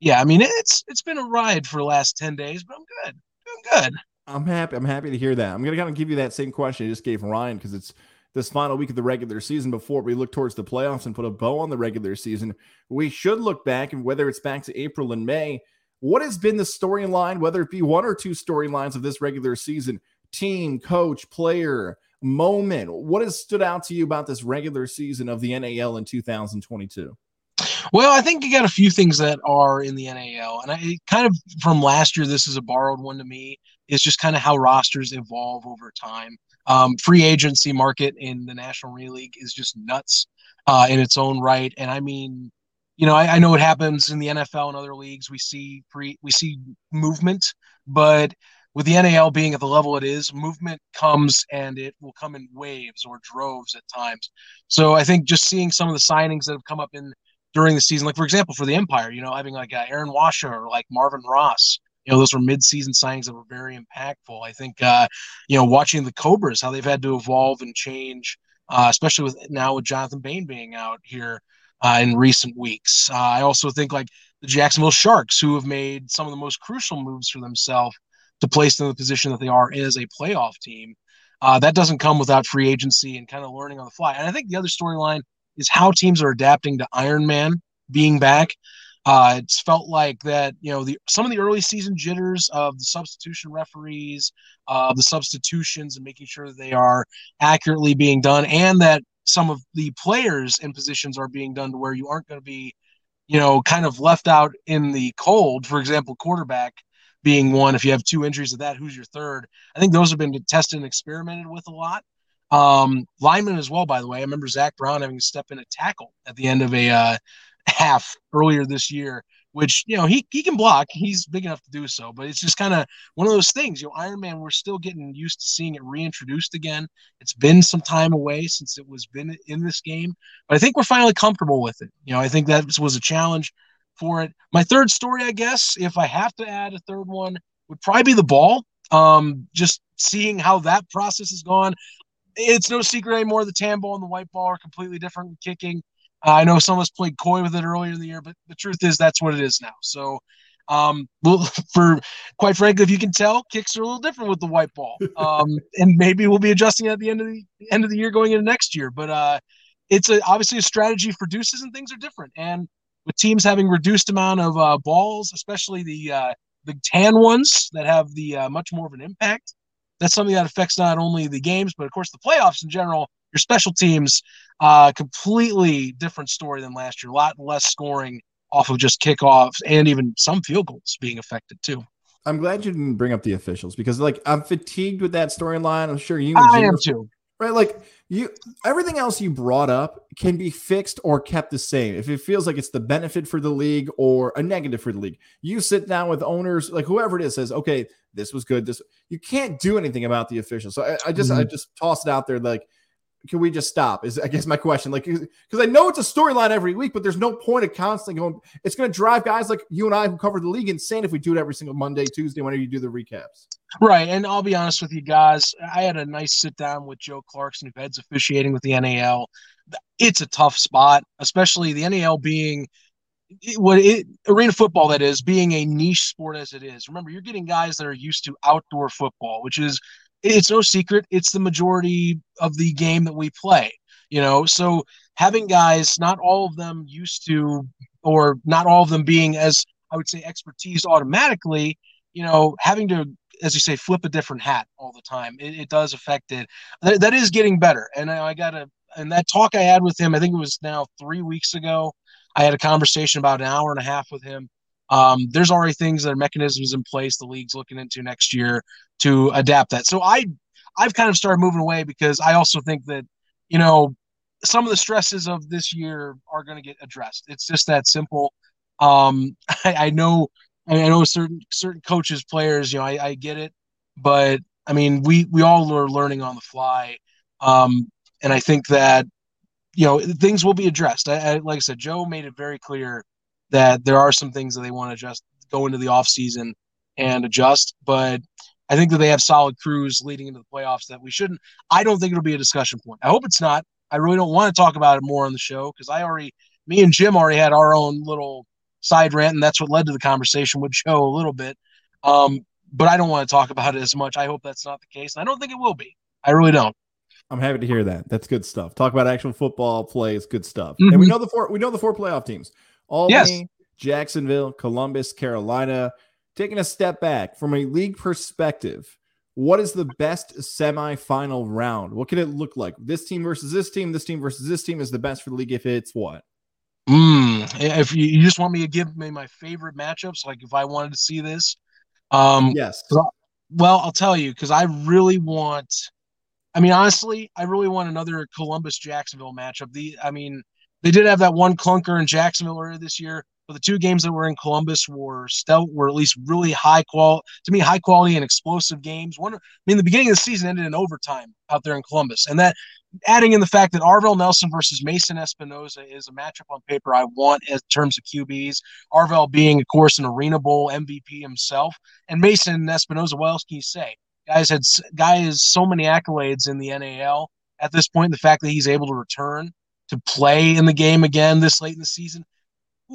yeah, I mean, it's it's been a ride for the last ten days, but I'm good. I'm good. I'm happy. I'm happy to hear that. I'm gonna kind of give you that same question I just gave Ryan because it's this final week of the regular season before we look towards the playoffs and put a bow on the regular season. We should look back and whether it's back to April and May, what has been the storyline, whether it be one or two storylines of this regular season, team, coach, player, moment. What has stood out to you about this regular season of the NAL in 2022? Well, I think you got a few things that are in the NAL, and I kind of from last year. This is a borrowed one to me. Is just kind of how rosters evolve over time. Um, free agency market in the National League is just nuts uh, in its own right, and I mean, you know, I, I know what happens in the NFL and other leagues. We see free, we see movement, but with the NAL being at the level it is, movement comes and it will come in waves or droves at times. So I think just seeing some of the signings that have come up in during the season. Like for example, for the Empire, you know, having like Aaron Washer or like Marvin Ross you know, those were mid-season signings that were very impactful. I think, uh, you know, watching the Cobras, how they've had to evolve and change, uh, especially with now with Jonathan Bain being out here uh, in recent weeks. Uh, I also think like the Jacksonville Sharks, who have made some of the most crucial moves for themselves to place them in the position that they are as a playoff team. Uh, that doesn't come without free agency and kind of learning on the fly. And I think the other storyline is how teams are adapting to Iron Man being back. Uh, it's felt like that, you know, the some of the early season jitters of the substitution referees, uh, the substitutions, and making sure that they are accurately being done, and that some of the players in positions are being done to where you aren't going to be, you know, kind of left out in the cold. For example, quarterback being one. If you have two injuries of that, who's your third? I think those have been tested and experimented with a lot. Um, lineman as well, by the way. I remember Zach Brown having to step in a tackle at the end of a uh, half earlier this year, which you know he he can block. He's big enough to do so, but it's just kind of one of those things. You know, Iron Man. We're still getting used to seeing it reintroduced again. It's been some time away since it was been in this game, but I think we're finally comfortable with it. You know, I think that was a challenge for it. My third story, I guess, if I have to add a third one, would probably be the ball. Um, just seeing how that process has gone. It's no secret anymore. The ball and the white ball are completely different kicking. I know some of us played coy with it earlier in the year, but the truth is that's what it is now. So, um, well, [laughs] for quite frankly, if you can tell, kicks are a little different with the white ball. [laughs] Um, and maybe we'll be adjusting at the end of the end of the year going into next year. But uh, it's a, obviously a strategy for deuces and things are different. And with teams having reduced amount of uh, balls, especially the uh, the tan ones that have the uh, much more of an impact. That's something that affects not only the games, but of course the playoffs in general. Your special teams, uh, completely different story than last year. A lot less scoring off of just kickoffs and even some field goals being affected too. I'm glad you didn't bring up the officials because, like, I'm fatigued with that storyline. I'm sure you. I am too right? Like you, everything else you brought up can be fixed or kept the same. If it feels like it's the benefit for the league or a negative for the league, you sit down with owners, like whoever it is, says, "Okay, this was good." This you can't do anything about the officials. So I, I just, mm-hmm. I just toss it out there, like can we just stop? Is I guess my question. Like, because I know it's a storyline every week, but there's no point of constantly going. It's going to drive guys like you and I who cover the league insane if we do it every single Monday, Tuesday, whenever you do the recaps. Right, and I'll be honest with you guys. I had a nice sit down with Joe Clarkson, who heads officiating with the NAL. It's a tough spot, especially the NAL being what it, arena football that is being a niche sport as it is. Remember, you're getting guys that are used to outdoor football, which is it's no secret it's the majority of the game that we play you know? So having guys not all of them used to or not all of them being as i would say expertise automatically you know having to as you say flip a different hat all the time it, it does affect it. That, that is getting better. And I, I got a and that talk i had with him i think it was now three weeks ago i had a conversation about an hour and a half with him um, there's already things that are mechanisms in place the league's looking into next year to adapt that. So I I've kind of started moving away because I also think that you know some of the stresses of this year are going to get addressed. It's just that simple. Um, [laughs] I, I know I know certain certain coaches, players, you know, I, I get it, but I mean, we we all are learning on the fly, um, and I think that you know things will be addressed. I, I, like I said, Joe made it very clear that there are some things that they want to just go into the off season and adjust, but I think that they have solid crews leading into the playoffs that we shouldn't. I don't think it'll be a discussion point. I hope it's not. I really don't want to talk about it more on the show because I already, me and Jim already had our own little side rant, and that's what led to the conversation with [laughs] Joe a little bit. Um, but I don't want to talk about it as much. I hope that's not the case. I don't think it will be. I really don't. I'm happy to hear that. That's good stuff. Talk about actual football plays, good stuff. Mm-hmm. And we know the four we know the four playoff teams. Albany, yes. Jacksonville, Columbus, Carolina, taking a step back from a league perspective, what is the best semifinal round? What can it look like? This team versus this team, this team versus this team is the best for the league if it's what? Mm, if you, you just want me to give me my favorite matchups, like if I wanted to see this, um, yes. Well, I'll tell you because I really want. I mean, honestly, I really want another Columbus Jacksonville matchup. The, I mean, they did have that one clunker in Jacksonville earlier this year. but the two games that were in Columbus were stout, were at least really high quality to me, high quality and explosive games. One, I mean, the beginning of the season ended in overtime out there in Columbus, and that adding in the fact that Arvell Nelson versus Mason Espinosa is a matchup on paper I want in terms of QBs. Arvell being, of course, an Arena Bowl MVP himself, and Mason Espinosa. What else can you say? Guys had guy has so many accolades in the NAL at this point. The fact that he's able to return to play in the game again this late in the season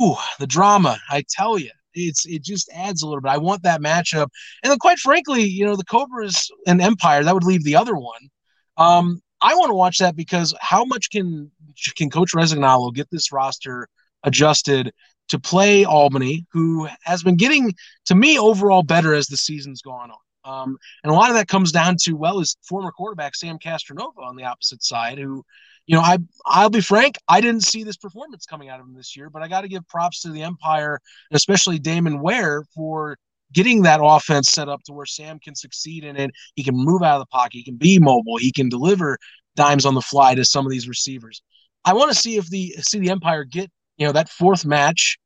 ooh, the drama. I tell you, it's it just adds a little bit. I want that matchup, and then quite frankly, you know, the Cobras and Empire that would leave the other one. Um, I want to watch that because how much can can Coach Resignalo get this roster adjusted to play Albany, who has been getting to me overall better as the season's gone on. Um, and a lot of that comes down to well, his former quarterback Sam Castronova on the opposite side, who you know, I I'll be frank, I didn't see this performance coming out of him this year, but I got to give props to the Empire, especially Damon Ware for getting that offense set up to where Sam can succeed in it. He can move out of the pocket, he can be mobile, he can deliver dimes on the fly to some of these receivers. I want to see if the see the Empire get you know that fourth match,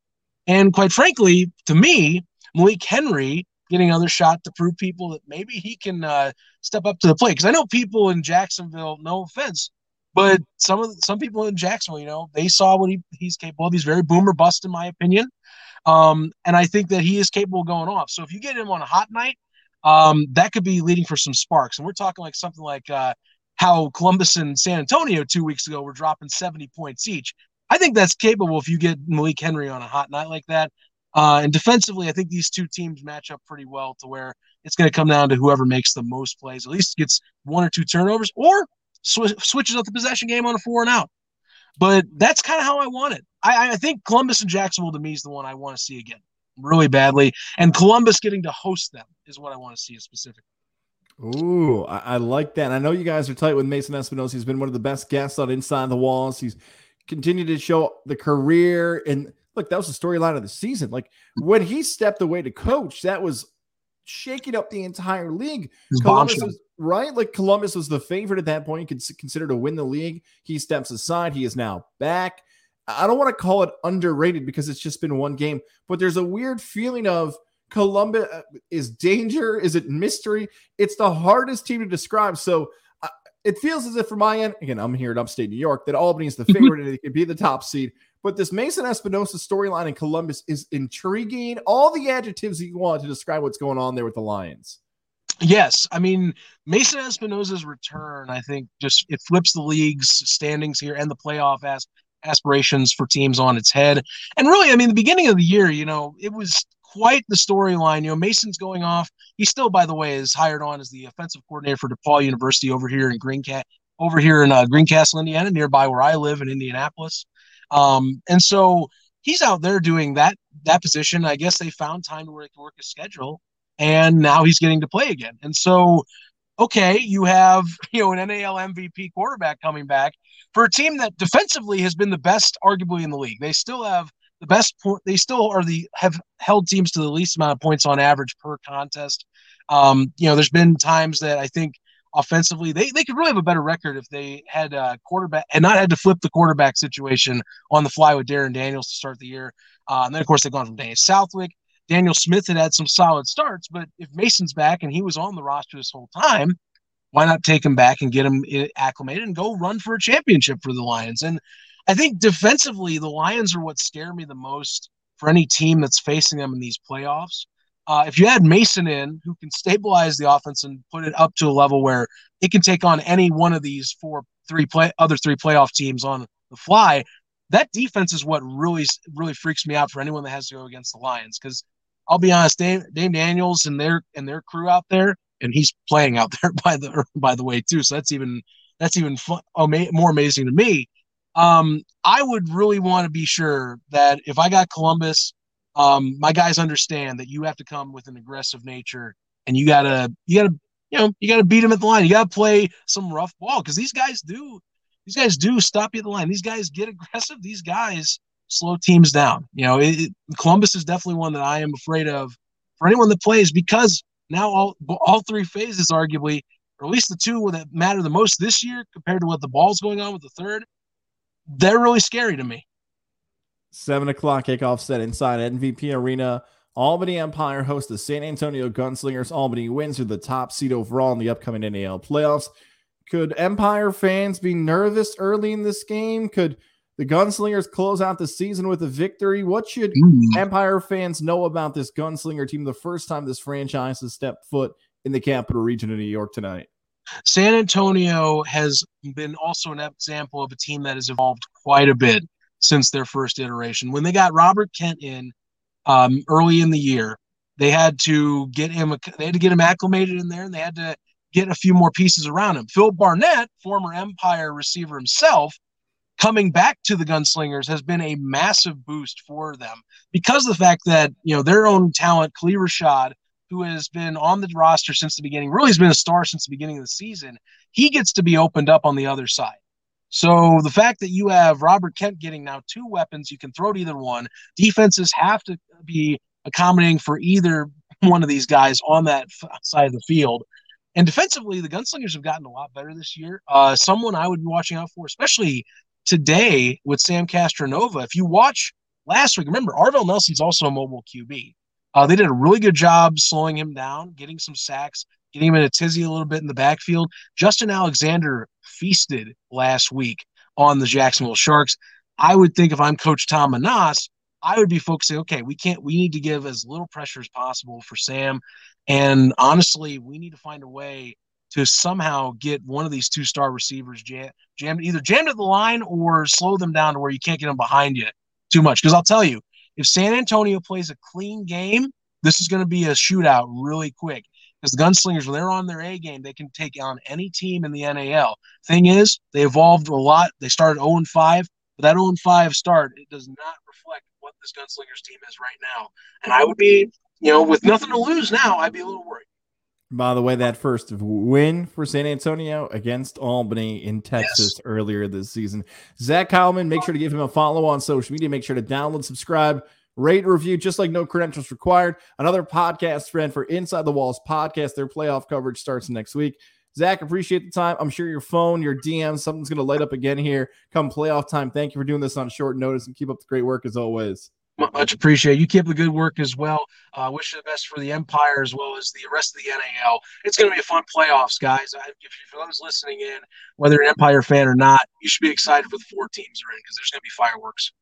and quite frankly, to me, Malik Henry getting another shot to prove people that maybe he can uh, step up to the plate. Because I know people in Jacksonville, no offense, but some of some people in Jacksonville, you know, they saw what he, he's capable of. He's very boomer bust, in my opinion. Um, and I think that he is capable of going off. So if you get him on a hot night, um, that could be leading for some sparks. And we're talking like something like uh, how Columbus and San Antonio two weeks ago were dropping 70 points each. I think that's capable if you get Malik Henry on a hot night like that. Uh, and defensively, I think these two teams match up pretty well to where it's going to come down to whoever makes the most plays, at least gets one or two turnovers, or sw- switches up the possession game on a four and out. But that's kind of how I want it. I, I think Columbus and Jacksonville to me is the one I want to see again really badly. And Columbus getting to host them is what I want to see specifically. Ooh, I, I, like that. And I know you guys are tight with Mason Espinosa. He's been one of the best guests on Inside the Walls. He's continued to show the career. And look, that was the storyline of the season. Like when he stepped away to coach, that was shaking up the entire league. Columbus was, right? Like Columbus was the favorite at that point. You could consider to win the league. He steps aside. He is now back. I don't want to call it underrated because it's just been one game, but there's a weird feeling of Columbus uh, is danger. Is it mystery? It's the hardest team to describe. So it feels as if, from my end, again, I'm here in upstate New York, that Albany is the mm-hmm. favorite and it could be the top seed. But this Mason Espinosa storyline in Columbus is intriguing. All the adjectives that you want to describe what's going on there with the Lions. Yes, I mean Mason Espinosa's return, I think, just it flips the league's standings here and the playoff as aspirations for teams on its head. And really, I mean, the beginning of the year, you know, it was quite the storyline. You know, Mason's going off. He still, by the way, is hired on as the offensive coordinator for DePauw University over here in Greencastle, over here in uh, Greencastle, Indiana, nearby where I live in Indianapolis. Um, and so he's out there doing that that position. I guess they found time to work, work a schedule, and now he's getting to play again. And so, okay, you have [laughs] you know an NAL MVP quarterback coming back for a team that defensively has been the best, arguably in the league. They still have the best point. They still are the have held teams to the least amount of points on average per contest. Um, you know, there's been times that I think offensively. They they could really have a better record if they had a quarterback and not had to flip the quarterback situation on the fly with Darren Daniels to start the year. Uh, and then of course they've gone from Daniel Southwick. Daniel Smith had had some solid starts, but if Mason's back and he was on the roster this whole time, why not take him back and get him acclimated and go run for a championship for the Lions? And I think defensively, the Lions are what scare me the most for any team that's facing them in these playoffs uh, if you add Mason in, who can stabilize the offense and put it up to a level where it can take on any one of these four, three play, other three playoff teams on the fly, that defense is what really, really freaks me out for anyone that has to go against the Lions. Because I'll be honest, Dame, Dame Daniels and their and their crew out there, and he's playing out [laughs] there by the by the way too. So that's even that's even fun, more amazing to me. Um, I would really want to be sure that if I got Columbus um, my guys understand that you have to come with an aggressive nature and you gotta you gotta you know you gotta beat them at the line. You gotta play some rough ball because these guys do these guys do stop you at the line. These guys get aggressive. These guys slow teams down. You know it, columbus is definitely one that i am afraid of for anyone that plays because now all all three phases arguably or at least the two that matter the most this year compared to what the ball's going on with the third they're really scary to me Seven o'clock kickoff set inside MVP Arena. Albany Empire hosts the San Antonio Gunslingers. Albany wins are the top seed overall in the upcoming NAL playoffs. Could Empire fans be nervous early in this game? Could the Gunslingers close out the season with a victory? What should Mm. Empire fans know about this Gunslinger team the first time this franchise has stepped foot in the capital region of New York tonight? San Antonio has been also an example of a team that has evolved quite a bit since their first iteration. When they got Robert Kent in um, early in the year, they had to get him. They had to get him acclimated in there, and they had to get a few more pieces around him. Phil Barnett, former Empire receiver himself, coming back to the Gunslingers has been a massive boost for them because of the fact that you know their own talent, Khalil Rashad, who has been on the roster since the beginning, really has been a star since the beginning of the season. He gets to be opened up on the other side. So the fact that you have Robert Kent getting now two weapons, you can throw to either one. Defenses have to be accommodating for either [laughs] one of these guys on that side of the field. And defensively, the Gunslingers have gotten a lot better this year. Uh, someone I would be watching out for, especially today with Sam Castronova. If you watch last week, remember Arvell Nelson's also a mobile QB. Uh, they did a really good job slowing him down, getting some sacks, getting him in a tizzy a little bit in the backfield. Justin Alexander feasted last week on the Jacksonville Sharks. I would think if I'm Coach Tom Menas, I would be focusing, okay, we can't, we need to give as little pressure as possible for Sam. And honestly, we need to find a way to somehow get one of these two star receivers jam, jammed, either jammed at the line or slow them down to where you can't get them behind you too much. Because I'll tell you, if San Antonio plays a clean game, this is going to be a shootout really quick. Because the Gunslingers, when they're on their A game, they can take on any team in the NAL. Thing is, they evolved a lot. They started 0 5, but that 0 5 start, it does not reflect what this Gunslingers team is right now. And I would be, you know, with nothing to lose now, I'd be a little worried. By the way, that first win for San Antonio against Albany in Texas Yes. earlier this season. Zach Heilman, make sure to give him a follow on social media. Make sure to download, subscribe, rate, review, just like no credentials required. Another podcast friend for Inside the Walls podcast. Their playoff coverage starts next week. Zach, appreciate the time. I'm sure your phone, your DM, something's going to light up again here come playoff time. Thank you for doing this on short notice and keep up the great work as always. Much appreciated. You keep the good work as well. Uh, wish you the best for the Empire as well as the rest of the NAL. It's going to be a fun playoffs, guys. I, if, if those listening in, whether an Empire fan or not, you should be excited for the four teams are in because there's going to be fireworks.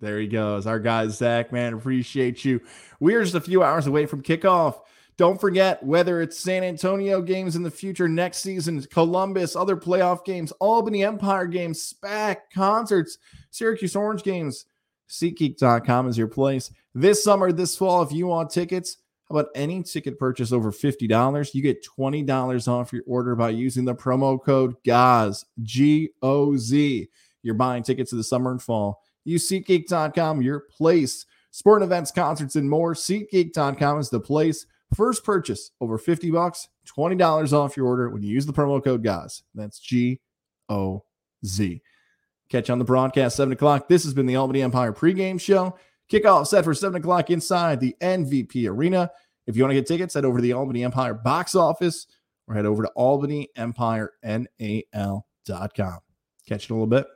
There he goes. Our guy, Zach, man, appreciate you. We are just a few hours away from kickoff. Don't forget, whether it's San Antonio games in the future, next season, Columbus, other playoff games, Albany Empire games, SPAC, concerts, Syracuse Orange games, SeatGeek.com is your place. This summer, this fall, if you want tickets, how about any ticket purchase over $50? You get $20 off your order by using the promo code GOZ, G O Z. You're buying tickets to the summer and fall. Use SeatGeek.com, your place. Sport events, concerts, and more. SeatGeek.com is the place. First purchase over 50 bucks, $20 off your order when you use the promo code GOZ. That's G O Z. Catch on the broadcast, 7 o'clock. This has been the Albany Empire pregame show. Kickoff set for 7 o'clock inside the MVP Arena. If you want to get tickets, head over to the Albany Empire box office or head over to albanyempire.nal.com. Catch you in a little bit.